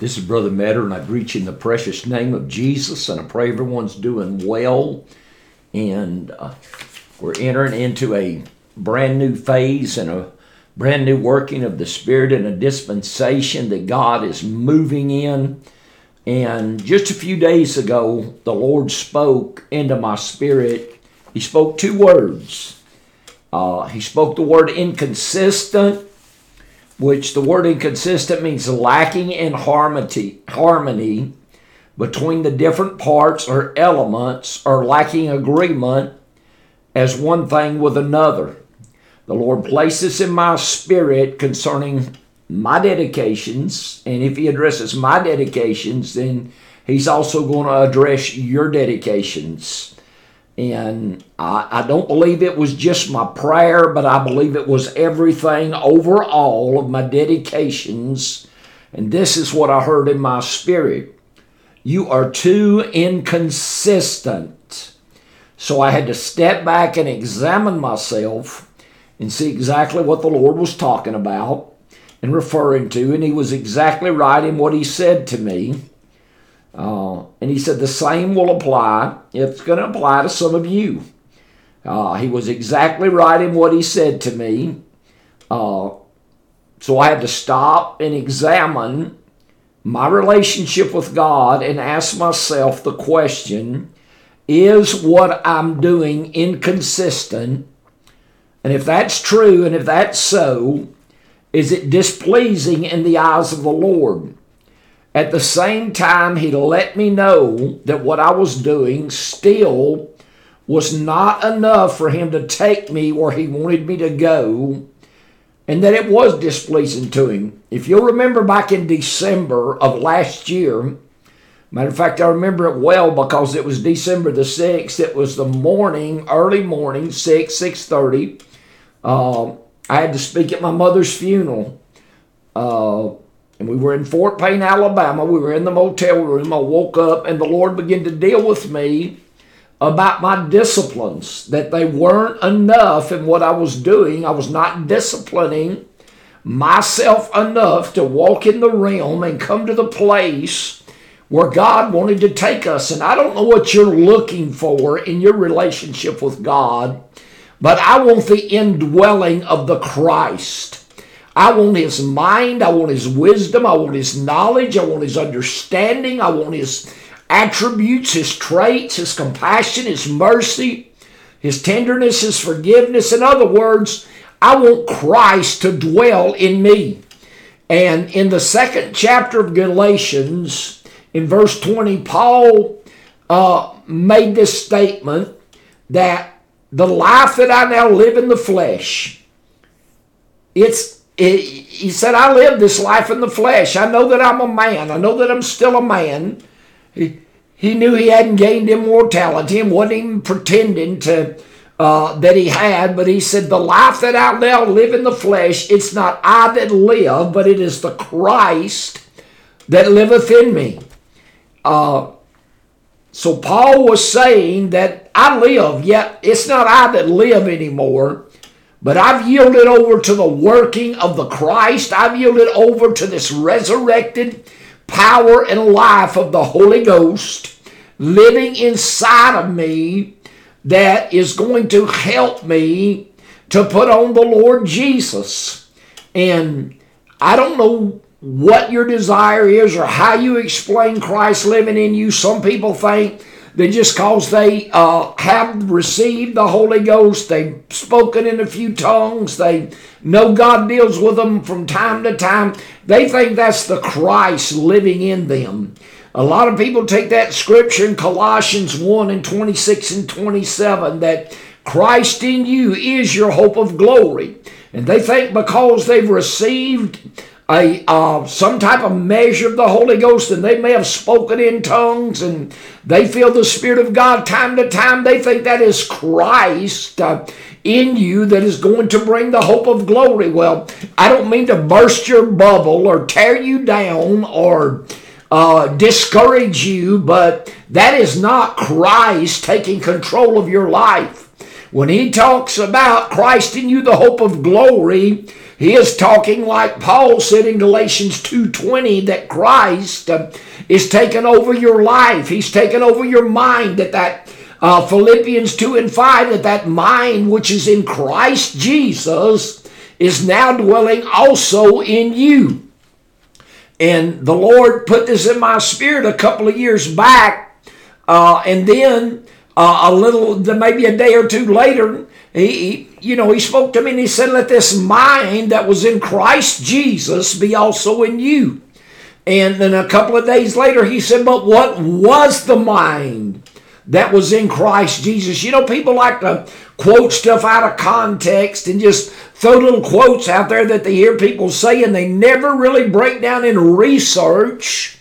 This is Brother Meador, and I greet you in the precious name of Jesus, and I pray everyone's doing well. And uh, we're entering into a brand new phase and a brand new working of the Spirit and a dispensation that God is moving in. And just a few days ago, the Lord spoke into my spirit. He spoke two words. Uh, he spoke the word inconsistent which the word inconsistent means lacking in harmony, harmony between the different parts or elements or lacking agreement as one thing with another. The Lord places in my spirit concerning my dedications, and if He addresses my dedications, then He's also going to address your dedications. And I, I, don't believe it was just my prayer, but I believe it was everything overall of my dedications. And this is what I heard in my spirit You are too inconsistent. So I had to step back and examine myself and see exactly what the Lord was talking about and referring to. And He was exactly right in what He said to me. Uh, and he said the same will apply. It's going to apply to some of you. Uh, he was exactly right in what he said to me. Uh, so I had to stop and examine my relationship with God and ask myself the question is what I'm doing inconsistent? And if that's true and if that's so, is it displeasing in the eyes of the Lord? At the same time, he let me know that what I was doing still was not enough for him to take me where he wanted me to go, and that it was displeasing to him. If you'll remember back in December of last year, matter of fact, I remember it well because it was December the 6th. It was the morning, early morning, 6, 6.30. Uh, I had to speak at my mother's funeral. Uh, and we were in Fort Payne, Alabama. We were in the motel room. I woke up and the Lord began to deal with me about my disciplines, that they weren't enough in what I was doing. I was not disciplining myself enough to walk in the realm and come to the place where God wanted to take us. And I don't know what you're looking for in your relationship with God, but I want the indwelling of the Christ. I want his mind. I want his wisdom. I want his knowledge. I want his understanding. I want his attributes, his traits, his compassion, his mercy, his tenderness, his forgiveness. In other words, I want Christ to dwell in me. And in the second chapter of Galatians, in verse 20, Paul uh, made this statement that the life that I now live in the flesh, it's he said, I live this life in the flesh. I know that I'm a man. I know that I'm still a man. He, he knew he hadn't gained immortality and wasn't even pretending to uh, that he had, but he said, The life that I now live in the flesh, it's not I that live, but it is the Christ that liveth in me. Uh, so Paul was saying that I live, yet it's not I that live anymore, but I've yielded over to the working of the Christ. I've yielded over to this resurrected power and life of the Holy Ghost living inside of me that is going to help me to put on the Lord Jesus. And I don't know what your desire is or how you explain Christ living in you. Some people think that just because they uh, have received the Holy Ghost, they've spoken in a few tongues, they know God deals with them from time to time, they think that's the Christ living in them. A lot of people take that scripture in Colossians 1 and 26 and 27 that Christ in you is your hope of glory. And they think because they've received a uh, some type of measure of the Holy Ghost, and they may have spoken in tongues, and they feel the Spirit of God time to time. They think that is Christ uh, in you that is going to bring the hope of glory. Well, I don't mean to burst your bubble or tear you down or uh, discourage you, but that is not Christ taking control of your life. When he talks about Christ in you, the hope of glory, he is talking like Paul said in Galatians 2:20 that Christ uh, is taking over your life. He's taken over your mind. That that uh, Philippians 2 and 5 that that mind which is in Christ Jesus is now dwelling also in you. And the Lord put this in my spirit a couple of years back, uh, and then uh, a little, maybe a day or two later, he, you know, he spoke to me and he said, "Let this mind that was in Christ Jesus be also in you." And then a couple of days later, he said, "But what was the mind that was in Christ Jesus?" You know, people like to quote stuff out of context and just throw little quotes out there that they hear people say, and they never really break down and research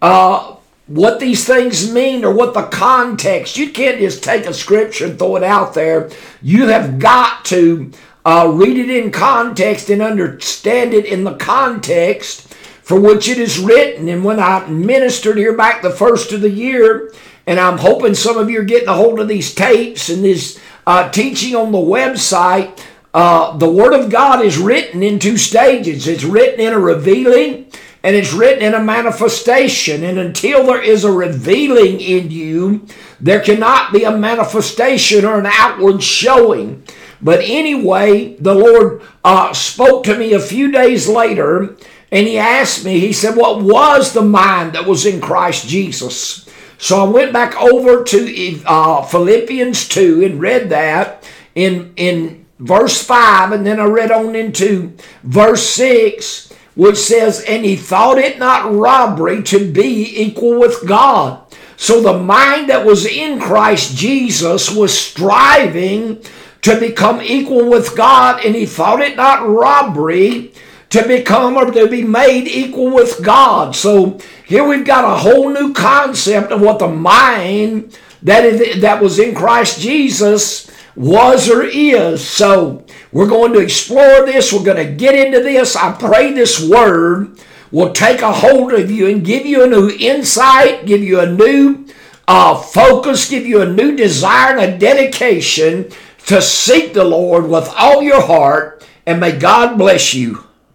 uh, what these things mean or what the context. You can't just take a scripture and throw it out there. You have got to uh, read it in context and understand it in the context for which it is written. And when I ministered here back the first of the year, and I'm hoping some of you are getting a hold of these tapes and this uh, teaching on the website, uh, the Word of God is written in two stages. It's written in a revealing and it's written in a manifestation. And until there is a revealing in you, there cannot be a manifestation or an outward showing. But anyway, the Lord uh, spoke to me a few days later and He asked me, He said, What was the mind that was in Christ Jesus? So I went back over to uh, Philippians 2 and read that in, in verse 5, and then I read on into verse 6, which says, And he thought it not robbery to be equal with God. So the mind that was in Christ Jesus was striving to become equal with God, and he thought it not robbery to become or to be made equal with God. So here we've got a whole new concept of what the mind that, is, that was in Christ Jesus was or is. So we're going to explore this. We're going to get into this. I pray this word will take a hold of you and give you a new insight, give you a new uh, focus, give you a new desire and a dedication to seek the Lord with all your heart. And may God bless you.